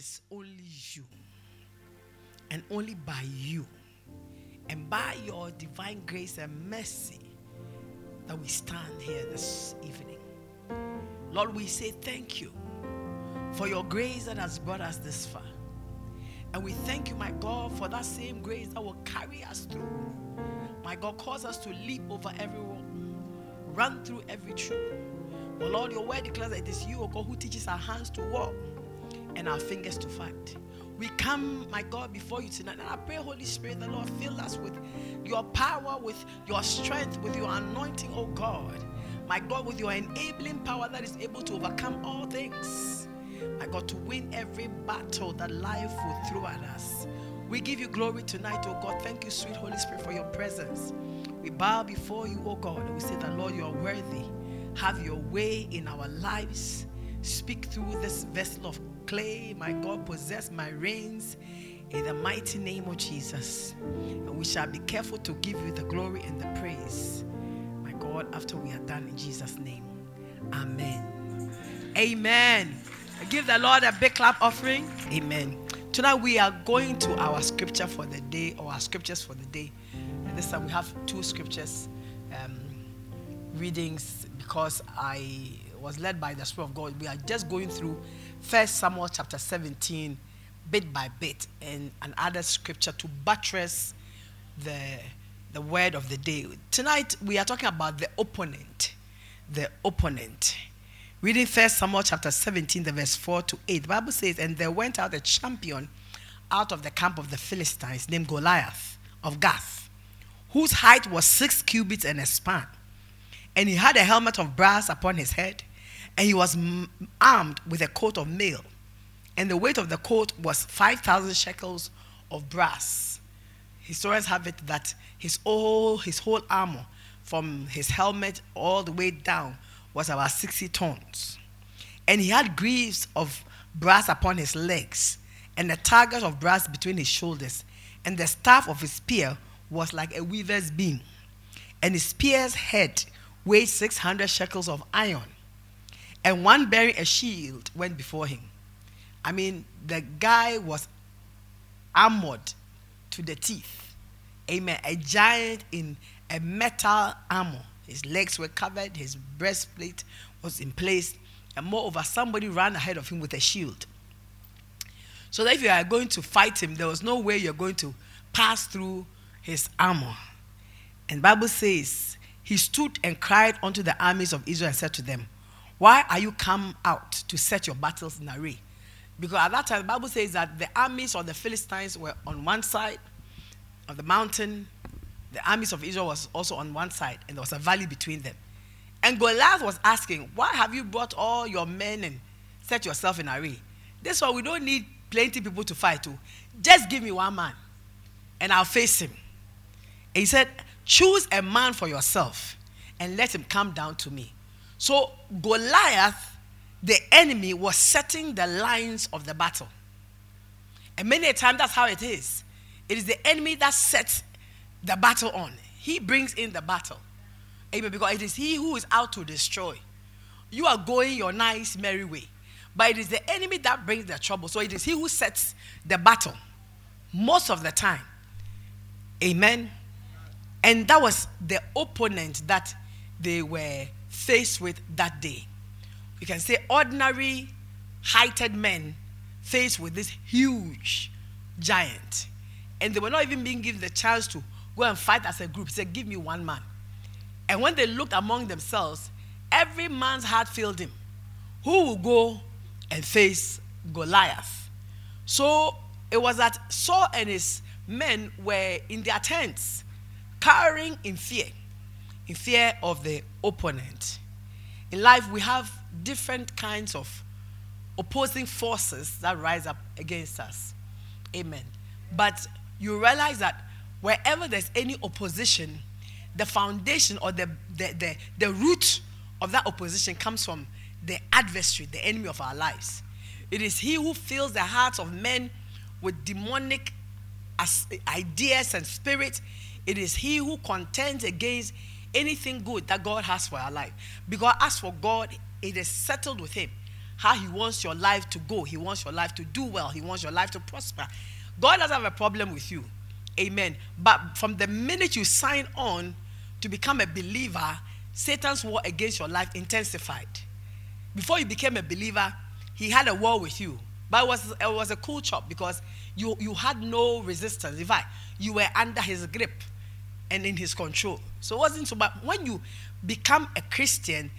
Is only you and only by you and by your divine grace and mercy that we stand here this evening. Lord, we say thank you for your grace that has brought us this far. And we thank you, my God, for that same grace that will carry us through. My God, cause us to leap over every wall, run through every troop. But Lord, your word declares that it is you, O God, who teaches our hands to war and our fingers to fight. We come, my God, before you tonight. And I pray, Holy Spirit, the Lord, fill us with your power, with your strength, with your anointing, oh God. My God, with your enabling power that is able to overcome all things. My God, to win every battle that life will throw at us. We give you glory tonight, oh God. Thank you, sweet Holy Spirit, for your presence. We bow before you, oh God, and we say that, Lord, you are worthy. Have your way in our lives. Speak through this vessel of clay, my God, possess my reins in the mighty name of Jesus. And we shall be careful to give you the glory and the praise, my God, after we are done in Jesus' name. Amen. Amen. Give the Lord a big clap offering. Amen. Tonight we are going to our scripture for the day, or our scriptures for the day. And this time we have two scriptures um, readings because I was led by the Spirit of God. We are just going through First Samuel chapter 17, bit by bit, and another scripture to buttress the the word of the day. Tonight we are talking about the opponent. The opponent. Reading First Samuel chapter 17, the verse 4 to 8. The Bible says, And there went out a champion out of the camp of the Philistines named Goliath of Gath, whose height was six cubits and a span. And he had a helmet of brass upon his head, and he was armed with a coat of mail. And the weight of the coat was 5,000 shekels of brass. Historians have it that his whole, his whole armor, from his helmet all the way down, was about 60 tons. And he had greaves of brass upon his legs, and a target of brass between his shoulders. And the staff of his spear was like a weaver's beam. And his spear's head weighed 600 shekels of iron. And one bearing a shield went before him. I mean, the guy was armored to the teeth. Amen. A giant in a metal armor. His legs were covered, his breastplate was in place, and moreover, somebody ran ahead of him with a shield. So that if you are going to fight him, there was no way you're going to pass through his armor. And Bible says, he stood and cried unto the armies of Israel and said to them, Why are you come out to set your battles in array? Because at that time, the Bible says that the armies of the Philistines were on one side of the mountain, the armies of Israel was also on one side, and there was a valley between them. And Goliath was asking, Why have you brought all your men and set yourself in array? This one, we don't need plenty people to fight to. Just give me one man, and I'll face him. And he said, Choose a man for yourself, and let him come down to me. So Goliath, the enemy, was setting the lines of the battle. And many a time that's how it is. It is the enemy that sets the battle on. He brings in the battle. Amen. Because it is he who is out to destroy. You are going your nice, merry way. But it is the enemy that brings the trouble. So it is he who sets the battle most of the time. Amen. And that was the opponent that they were faced with that day. You can say ordinary, heighted men faced with this huge giant. And they were not even being given the chance to go and fight as a group. He said, Give me one man. And when they looked among themselves, every man's heart filled him. Who will go and face Goliath? So it was that Saul and his men were in their tents, cowering in fear. In fear of the opponent. In life, we have different kinds of opposing forces that rise up against us. Amen. But you realize that wherever there's any opposition, the foundation or the, the, the, the root of that opposition comes from the adversary, the enemy of our lives. It is he who fills the hearts of men with demonic ideas and spirits. It is he who contends against anything good that God has for our life. Because as for God, it is settled with him how he wants your life to go. He wants your life to do well. He wants your life to prosper. God doesn't have a problem with you. Amen. But from the minute you sign on to become a believer, Satan's war against your life intensified. Before you became a believer, he had a war with you. But it was, it was a cool chop because you, you had no resistance. In fact, you were under his grip and in his control. So it wasn't so But When you become a Christian,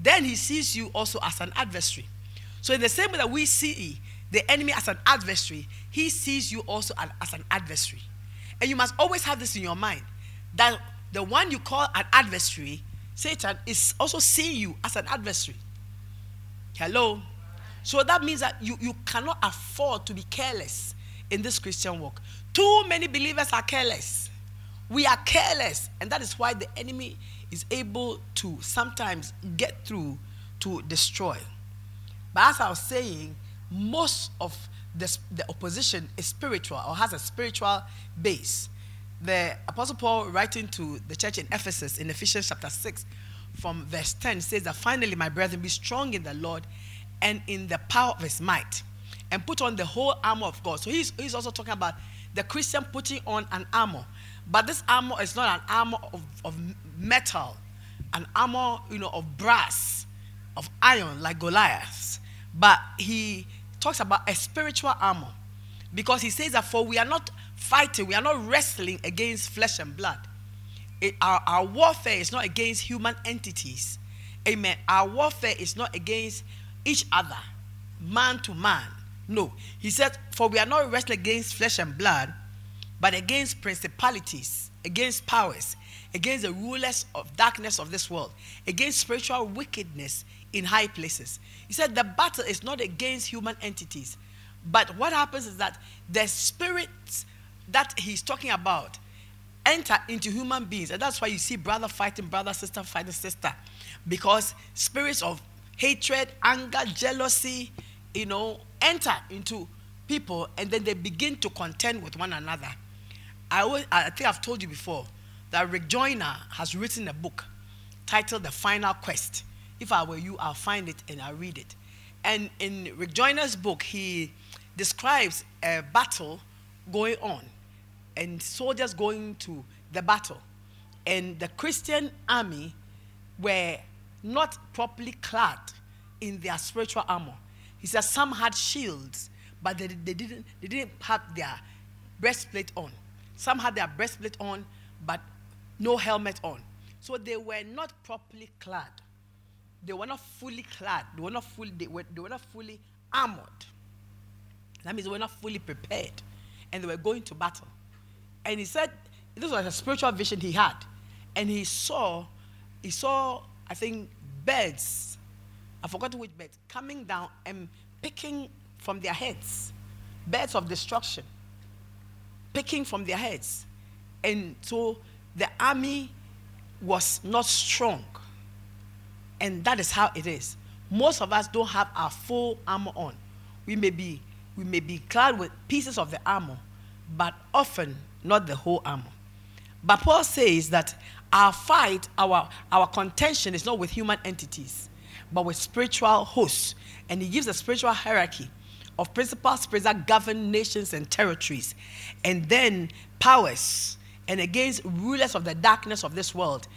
then he sees you also as an adversary. So in the same way that we see the enemy as an adversary, he sees you also as an adversary. And you must always have this in your mind that the one you call an adversary, Satan, is also seeing you as an adversary. Hello? So that means that you, you cannot afford to be careless in this Christian walk. Too many believers are careless. We are careless. And that is why the enemy is able to sometimes get through to destroy. But as I was saying, most of the, the opposition is spiritual or has a spiritual base. The Apostle Paul, writing to the church in Ephesus in Ephesians chapter 6, from verse 10, says that finally, my brethren, be strong in the Lord and in the power of his might, and put on the whole armor of God. So he's, he's also talking about the Christian putting on an armor. But this armor is not an armor of, of metal, an armor, you know, of brass, of iron, like Goliath. But he talks about a spiritual armor because he says that for we are not fighting, we are not wrestling against flesh and blood. It, our, our warfare is not against human entities. Amen. Our warfare is not against each other, man to man. No. He said, For we are not wrestling against flesh and blood, but against principalities, against powers, against the rulers of darkness of this world, against spiritual wickedness in high places. He said the battle is not against human entities, but what happens is that the spirits that he's talking about enter into human beings. And that's why you see brother fighting brother, sister fighting sister. Because spirits of hatred, anger, jealousy, you know, enter into people and then they begin to contend with one another. I, always, I think I've told you before that Rick Joyner has written a book titled The Final Quest. If I were you, I'll find it and I'll read it. And in Rick Joyner's book, he describes a battle going on and soldiers going to the battle. And the Christian army were not properly clad in their spiritual armor. He says some had shields, but they, they, didn't, they didn't have their breastplate on. Some had their breastplate on, but no helmet on. So they were not properly clad. They were not fully clad. They were not fully, they were, they were not fully armored. That means they were not fully prepared. And they were going to battle. And he said, this was a spiritual vision he had. And he saw, he saw, I think, birds, I forgot which birds, coming down and picking from their heads. Birds of destruction. Picking from their heads. And so the army was not strong. And that is how it is. Most of us don't have our full armor on. We may be, we may be clad with pieces of the armor, but often not the whole armor. But Paul says that our fight, our, our contention is not with human entities, but with spiritual hosts. And he gives a spiritual hierarchy of principal spirits that govern nations and territories, and then powers, and against rulers of the darkness of this world,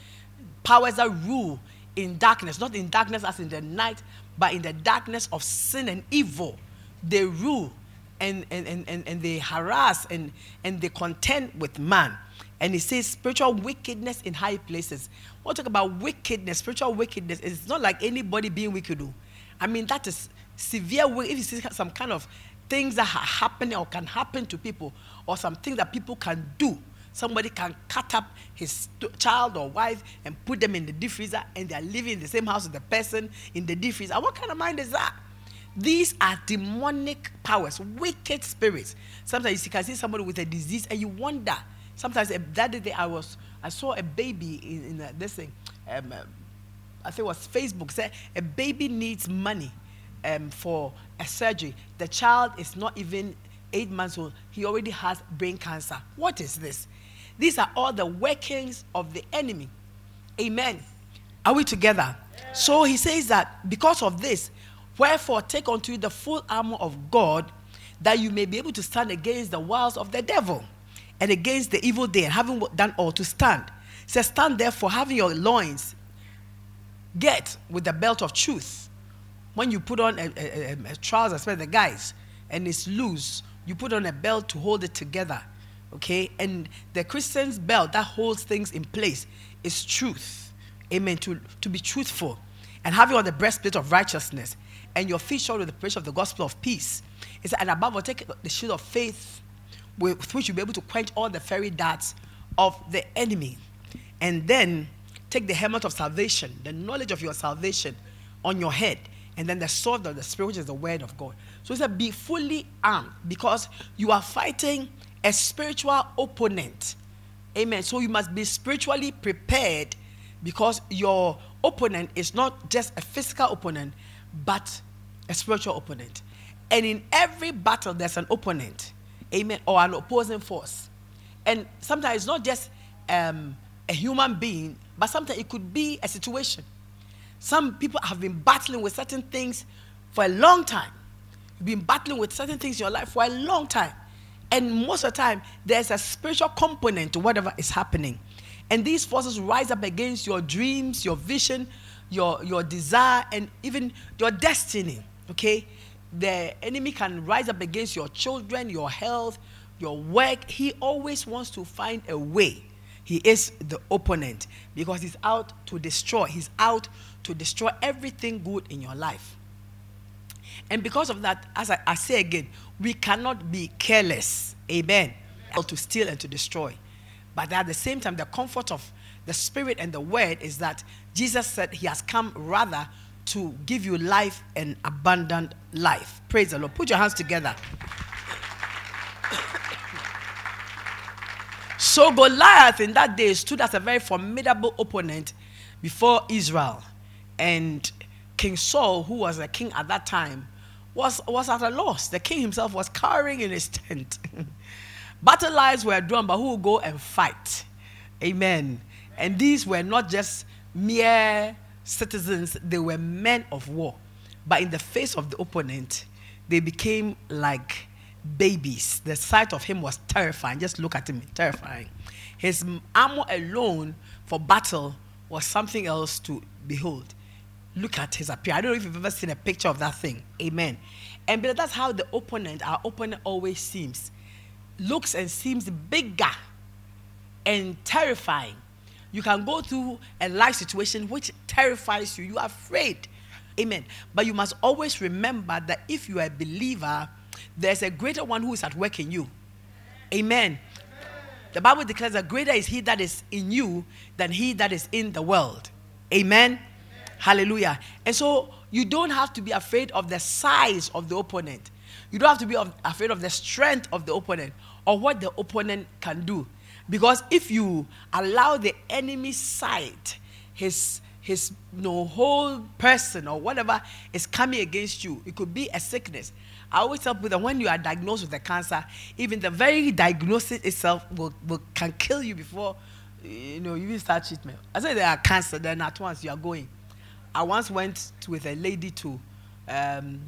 powers that rule in darkness, not in darkness as in the night, but in the darkness of sin and evil. They rule and, and, and, and, they harass and, and they contend with man. And he says spiritual wickedness in high places. When we talk about wickedness, spiritual wickedness, it's not like anybody being wicked. I mean, that is severe. way, If you see some kind of things that are happening or can happen to people, or some things that people can do somebody can cut up his child or wife and put them in the deep freezer and they are living in the same house with the person in the deep freezer. What kind of mind is that? These are demonic powers, wicked spirits. Sometimes you can see somebody with a disease and you wonder. Sometimes eh, that day I was, I saw a baby in, in a, this thing. Um, uh, I think it was Facebook said a baby needs money um, for a surgery. The child is not even eight months old. He already has brain cancer. What is this? These are all the workings of the enemy. Amen. Are we together? Yeah. So he says that because of this, wherefore take unto you the full armor of God, that you may be able to stand against the wiles of the devil and against the evil day, and having done all to stand. says, stand therefore, having your loins get with the belt of truth. When you put on a, a, a, trouser, especially the guys, and it's loose, you put on a belt to hold it together. Okay? And the Christian's belt that holds things in place is truth. Amen. To, to be truthful. And having on the breastplate of righteousness and your feet shod with the preach of the gospel of peace. And above all, take the shield of faith with which you'll be able to quench all the fiery darts of the enemy. And then take the helmet of salvation, the knowledge of your salvation on your head, and then the sword of the Spirit, which is the word of God. So he said, Be fully armed because you are fighting a spiritual opponent. Amen. So you must be spiritually prepared because your opponent is not just a physical opponent, but a spiritual opponent. And in every battle, there's an opponent, amen, or an opposing force. And sometimes it's not just um, a human being, but sometimes it could be a situation. Some people have been battling with certain things for a long time. You've been battling with certain things in your life for a long time. And most of the time, there's a spiritual component to whatever is happening. And these forces rise up against your dreams, your vision, your, your desire, and even your destiny. Okay? The enemy can rise up against your children, your health, your work. He always wants to find a way. He is the opponent because he's out to destroy. He's out to destroy everything good in your life. And because of that, as I, I say again, we cannot be careless. Amen. Or to steal and to destroy. But at the same time, the comfort of the Spirit and the Word is that Jesus said He has come rather to give you life and abundant life. Praise the Lord. Put your hands together. so Goliath in that day stood as a very formidable opponent before Israel. And King Saul, who was a king at that time, was, was at a loss. The king himself was cowering in his tent. Battle lines were drawn, but who would go and fight? Amen. And these were not just mere citizens, they were men of war. But in the face of the opponent, they became like babies. The sight of him was terrifying. Just look at him, terrifying. His armor alone for battle was something else to behold look at his appearance. I don't know if you've ever seen a picture of that thing. Amen. And but that's how the opponent, our opponent always seems. Looks and seems bigger and terrifying. You can go through a life situation which terrifies you. You are afraid. Amen. But you must always remember that if you are a believer, there's a greater one who is at work in you. Amen. The Bible declares that greater is he that is in you than he that is in the world. Amen. Hallelujah. And so you don't have to be afraid of the size of the opponent. You don't have to be afraid of the strength of the opponent or what the opponent can do. Because if you allow the enemy sight, his his you know, whole person or whatever is coming against you, it could be a sickness. I always tell people that when you are diagnosed with a cancer, even the very diagnosis itself will, will can kill you before you know you even start treatment. I say they are cancer, then at once you are going. I once went with a lady to um,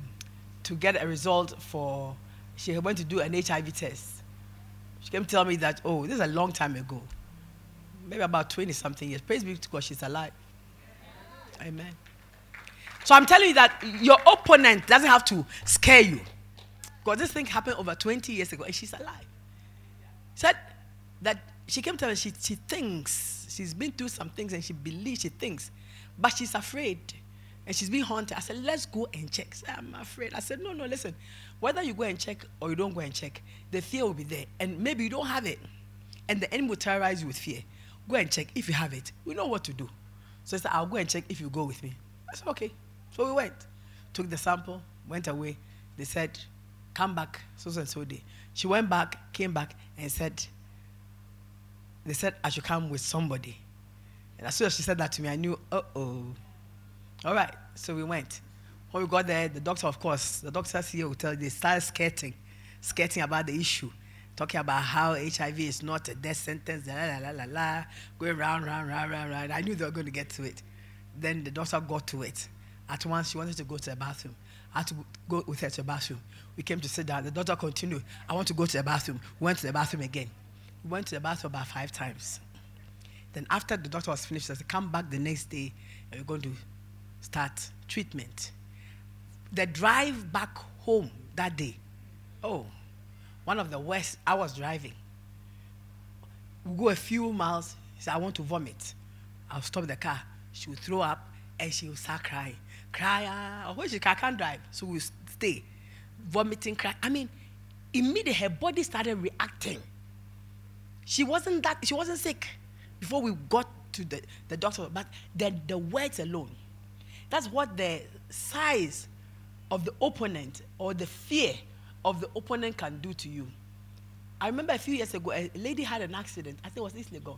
to get a result for. She went to do an HIV test. She came to tell me that oh, this is a long time ago, maybe about twenty something years. Praise be to God, she's alive. Amen. So I'm telling you that your opponent doesn't have to scare you, because this thing happened over 20 years ago, and she's alive. Said that she came to me. She she thinks she's been through some things, and she believes she thinks but she's afraid. And she's being haunted. I said, let's go and check. Said, I'm afraid. I said, no, no, listen. Whether you go and check or you don't go and check, the fear will be there. And maybe you don't have it. and the enemy will terrorize you with fear. Go and check if you have it. We know what to do. So I said, I'll go and check if you go with me. I said, okay. So we went, took the sample, went away. They said, come back, so and so day. She went back, came back, and said, they said I should come with somebody. And as soon as she said that to me, I knew, uh oh. All right, so we went. When we got there, the doctor, of course, the doctors here will tell you, they started skirting, skirting about the issue, talking about how HIV is not a death sentence, la la la la la, going round, round, round, round, round. I knew they were going to get to it. Then the doctor got to it. At once, she wanted to go to the bathroom. I had to go with her to the bathroom. We came to sit down. The doctor continued. I want to go to the bathroom. We went to the bathroom again. We went to the bathroom about five times. Then after the doctor was finished, I said, come back the next day and we're going to start treatment. The drive back home that day, oh, one of the worst, I was driving. We go a few miles, she said, I want to vomit. I'll stop the car. She will throw up and she will start crying. Cry, ah, when she I can't drive, so we stay. Vomiting, cry. I mean, immediately her body started reacting. She wasn't that, she wasn't sick before we got to the, the doctor, but the, the words alone. That's what the size of the opponent or the fear of the opponent can do to you. I remember a few years ago, a lady had an accident. I think it was East Legon.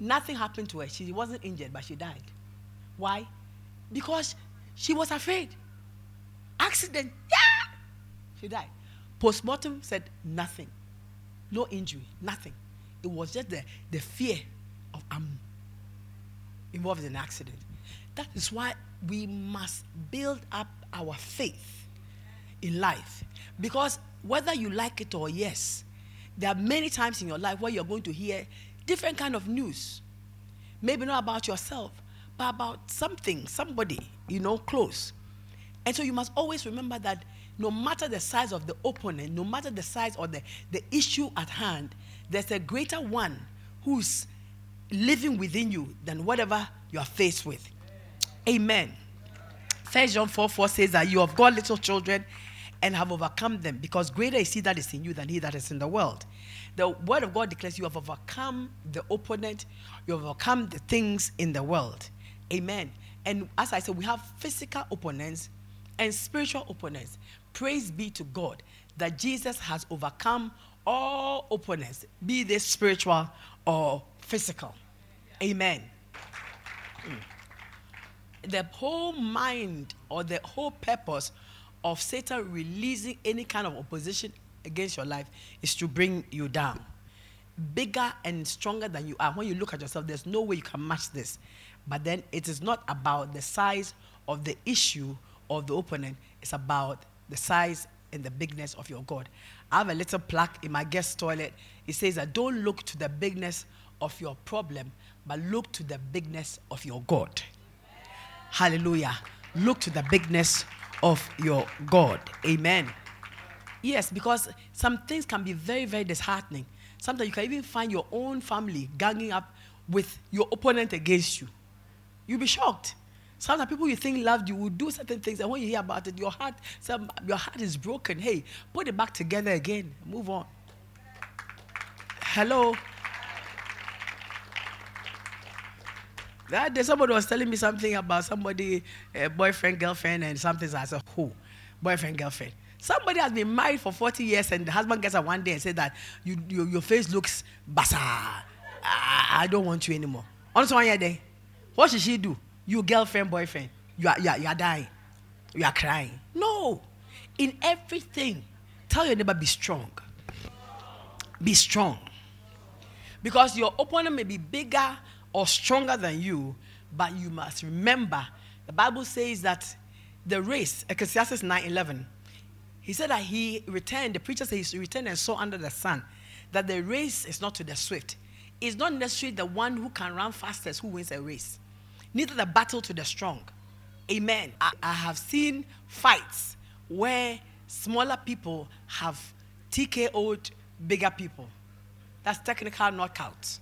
Nothing happened to her. She wasn't injured, but she died. Why? Because she was afraid. Accident, yeah! She died. Postmortem said nothing. No injury, nothing. It was just the, the fear I'm involved in an accident. That is why we must build up our faith in life. Because whether you like it or yes, there are many times in your life where you're going to hear different kind of news. Maybe not about yourself, but about something, somebody, you know, close. And so you must always remember that no matter the size of the opponent, no matter the size or the, the issue at hand, there's a greater one who's living within you than whatever you are faced with. Amen. First John 4 4 says that you have got little children and have overcome them because greater is he that is in you than he that is in the world. The word of God declares you have overcome the opponent, you have overcome the things in the world. Amen. And as I said, we have physical opponents and spiritual opponents. Praise be to God that Jesus has overcome all opponents, be they spiritual or physical. Amen. Mm. The whole mind or the whole purpose of Satan releasing any kind of opposition against your life is to bring you down. Bigger and stronger than you are. When you look at yourself, there's no way you can match this. But then it is not about the size of the issue of the opponent, it's about the size and the bigness of your God. I have a little plaque in my guest toilet. It says that don't look to the bigness of your problem, but look to the bigness of your God. Hallelujah. Look to the bigness of your God. Amen. Yes, because some things can be very, very disheartening. Sometimes you can even find your own family ganging up with your opponent against you. You'll be shocked. Sometimes people you think loved you will do certain things, and when you hear about it, your heart, some, your heart is broken. Hey, put it back together again. Move on. Hello. That day, somebody was telling me something about somebody, a boyfriend, girlfriend, and something. So I said, who? Boyfriend, girlfriend. Somebody has been married for 40 years, and the husband gets up one day and said that you, you your face looks basa. I, I don't want you anymore. On day, what should she do? you girlfriend, boyfriend, you are, you are, you are dying. You are crying. No. In everything, tell your neighbor, be strong. Be strong. Because your opponent may be bigger or stronger than you, but you must remember the Bible says that the race, Ecclesiastes 9 11, he said that he returned, the preacher said he returned and saw under the sun that the race is not to the swift. It's not necessarily the one who can run fastest who wins a race neither the battle to the strong. Amen. I, I have seen fights where smaller people have TKO'd bigger people. That's technical knockout.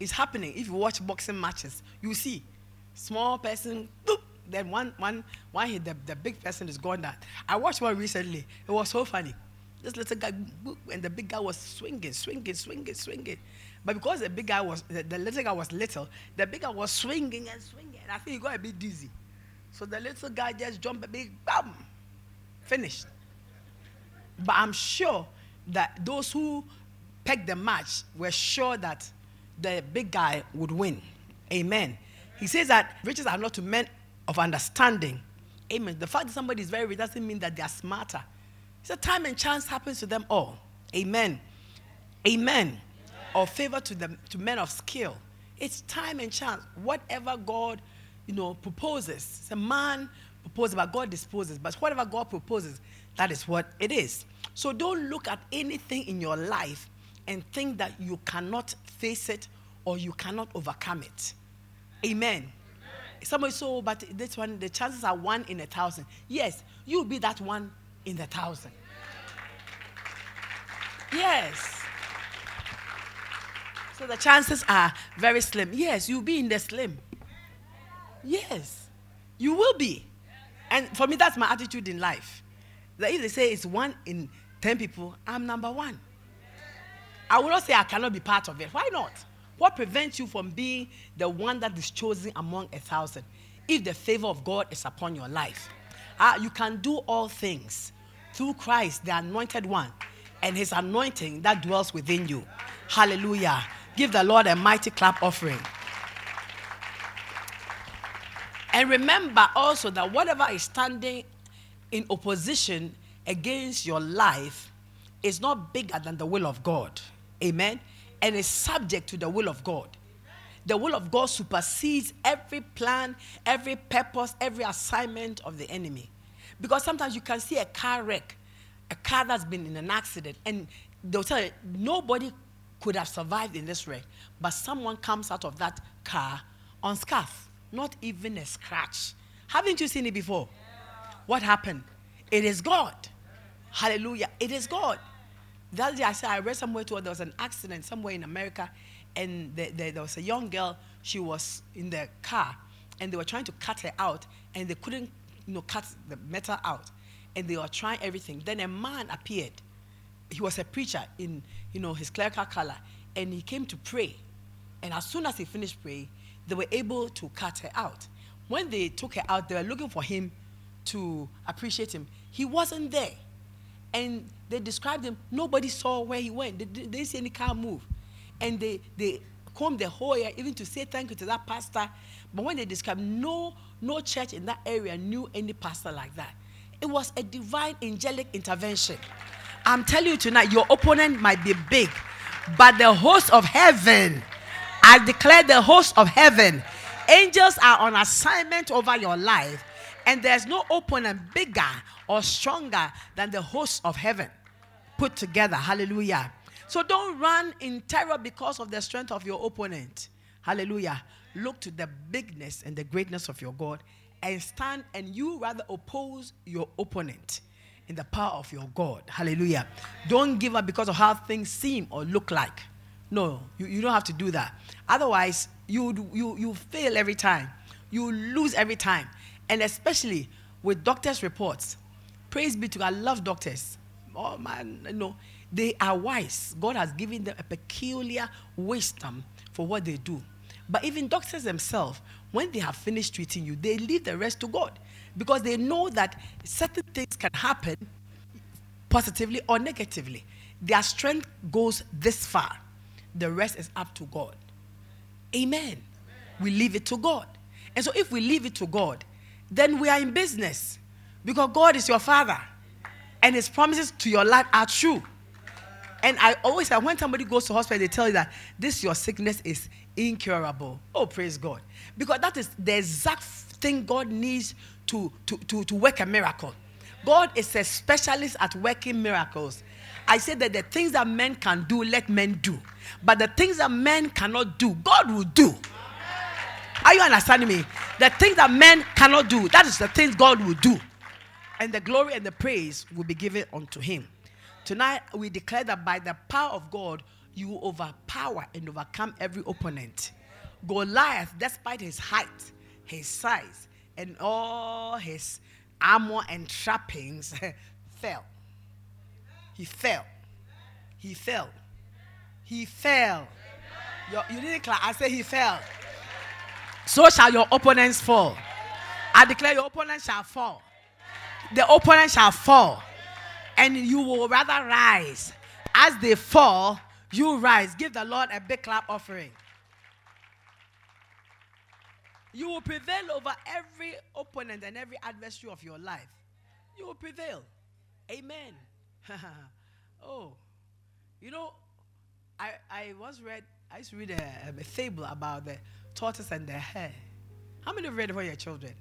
It's happening. If you watch boxing matches, you see small person, boop, then one, one, one hit, the, the big person is gone down. I watched one recently. It was so funny. This little guy, and the big guy was swinging, swinging, swinging, swinging. But because the big guy was, the, the little guy was little, the big guy was swinging and swinging. And I think he got a bit dizzy. So the little guy just jumped a big, bam, finished. But I'm sure that those who pegged the match were sure that the big guy would win. Amen. He says that riches are not to men of understanding. Amen. The fact that somebody is very rich doesn't mean that they are smarter. It's a time and chance happens to them all. Amen. Amen. Or favor to them to men of skill. It's time and chance. Whatever God, you know, proposes. It's a man proposes, but God disposes. But whatever God proposes, that is what it is. So don't look at anything in your life and think that you cannot face it or you cannot overcome it. Amen. Somebody so, oh, but this one, the chances are one in a thousand. Yes, you'll be that one in the thousand. Yes. So the chances are very slim. Yes, you'll be in the slim. Yes, you will be. And for me, that's my attitude in life. That if they say it's one in 10 people, I'm number one. I will not say I cannot be part of it. Why not? What prevents you from being the one that is chosen among a thousand? If the favor of God is upon your life, uh, you can do all things through Christ, the anointed one, and his anointing that dwells within you. Hallelujah. Give the Lord a mighty clap offering. And remember also that whatever is standing in opposition against your life is not bigger than the will of God. Amen. And is subject to the will of God. The will of God supersedes every plan, every purpose, every assignment of the enemy. Because sometimes you can see a car wreck, a car that's been in an accident, and they'll tell you nobody could have survived in this wreck, but someone comes out of that car unscathed, not even a scratch. Haven't you seen it before? What happened? It is God. Hallelujah. It is God. That day I said I read somewhere too there was an accident somewhere in America, and the, the, there was a young girl. She was in the car, and they were trying to cut her out, and they couldn't, you know, cut the metal out, and they were trying everything. Then a man appeared. He was a preacher in, you know, his clerical color, and he came to pray. And as soon as he finished praying, they were able to cut her out. When they took her out, they were looking for him to appreciate him. He wasn't there. And they described him. Nobody saw where he went. They, they didn't see any car move. And they, they combed the whole area even to say thank you to that pastor. But when they described, no, no church in that area knew any pastor like that. It was a divine angelic intervention. I'm telling you tonight, your opponent might be big, but the host of heaven, I declare the host of heaven, angels are on assignment over your life, and there's no opponent bigger or stronger than the hosts of heaven put together. Hallelujah. So don't run in terror because of the strength of your opponent. Hallelujah. Look to the bigness and the greatness of your God and stand and you rather oppose your opponent in the power of your God. Hallelujah. Don't give up because of how things seem or look like. No, you, you don't have to do that. Otherwise, you, you, you fail every time. You lose every time. And especially with doctors' reports, Praise be to God. I love doctors. Oh man, know, they are wise. God has given them a peculiar wisdom for what they do. But even doctors themselves, when they have finished treating you, they leave the rest to God because they know that certain things can happen positively or negatively. Their strength goes this far, the rest is up to God. Amen. Amen. We leave it to God. And so, if we leave it to God, then we are in business. Because God is your father. And his promises to your life are true. And I always say, when somebody goes to hospital, they tell you that this your sickness is incurable. Oh, praise God. Because that is the exact thing God needs to, to, to, to work a miracle. God is a specialist at working miracles. I say that the things that men can do, let men do. But the things that men cannot do, God will do. Are you understanding me? The things that men cannot do, that is the things God will do and the glory and the praise will be given unto him. Tonight, we declare that by the power of God, you will overpower and overcome every opponent. Goliath, despite his height, his size, and all his armor and trappings, fell. He fell. He fell. He fell. Your, you didn't clap. I say he fell. So shall your opponents fall. I declare your opponents shall fall. The opponent shall fall. And you will rather rise. As they fall, you rise. Give the Lord a big clap offering. You will prevail over every opponent and every adversary of your life. You will prevail. Amen. oh, you know, I, I once read, I used to read a, a fable about the tortoise and the hare. How many of you read it for your children?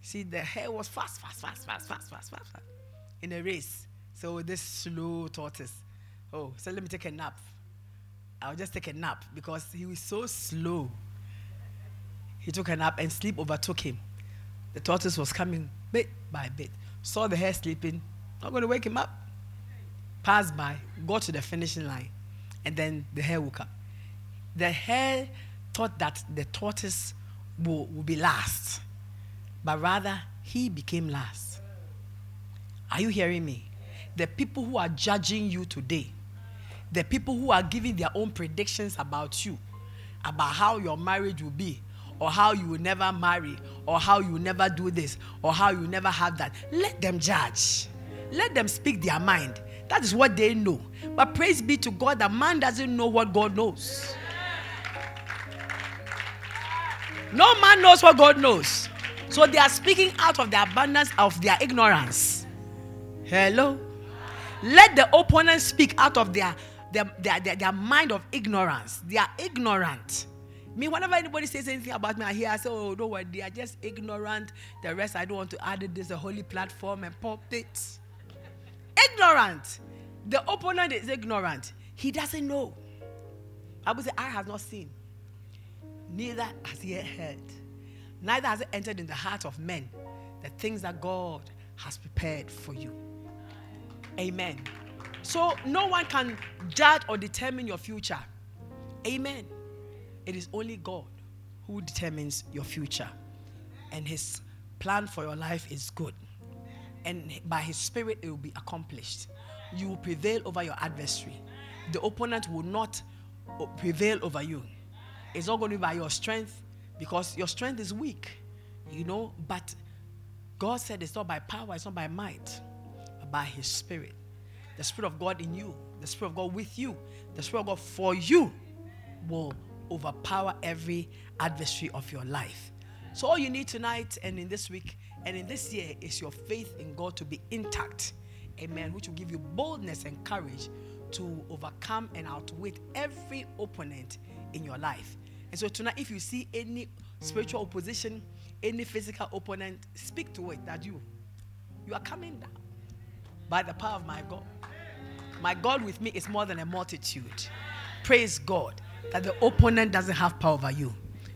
See, the hare was fast, fast, fast, fast, fast, fast, fast, fast in a race. So this slow tortoise, oh, so let me take a nap. I'll just take a nap because he was so slow. He took a nap and sleep overtook him. The tortoise was coming bit by bit. Saw the hare sleeping, not going to wake him up. Passed by, got to the finishing line, and then the hare woke up. The hare thought that the tortoise will, will be last, but rather he became last. Are you hearing me? The people who are judging you today, the people who are giving their own predictions about you, about how your marriage will be, or how you will never marry, or how you will never do this, or how you will never have that. Let them judge. Let them speak their mind. That is what they know. But praise be to God that man doesn't know what God knows. No man knows what God knows. So they are speaking out of the abundance of their ignorance. Hello? Let the opponent speak out of their, their, their, their, their mind of ignorance. They are ignorant. Me, whenever anybody says anything about me, I hear, I say, oh, don't worry, they are just ignorant. The rest, I don't want to add it. There's a holy platform and pump it. Ignorant. The opponent is ignorant. He doesn't know. I would say, I have not seen. Neither has he heard. Neither has it entered in the heart of men the things that God has prepared for you. Amen. So no one can judge or determine your future. Amen. It is only God who determines your future. And his plan for your life is good. And by his spirit, it will be accomplished. You will prevail over your adversary. The opponent will not prevail over you. It's not going to be by your strength because your strength is weak, you know. But God said it's not by power, it's not by might, but by his spirit. The spirit of God in you, the spirit of God with you, the spirit of God for you will overpower every adversary of your life. So, all you need tonight and in this week and in this year is your faith in God to be intact. Amen. Which will give you boldness and courage to overcome and outwit every opponent in your life. And so, tonight, if you see any spiritual opposition, any physical opponent, speak to it that you you are coming down by the power of my God. My God with me is more than a multitude. Praise God that the opponent doesn't have power over you.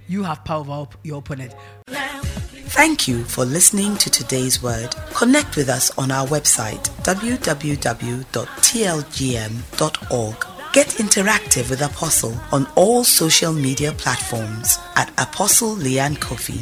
You have power over your opponent. Thank you for listening to today's word. Connect with us on our website www.tlgm.org. Get interactive with Apostle on all social media platforms at Apostle Leanne Kofi.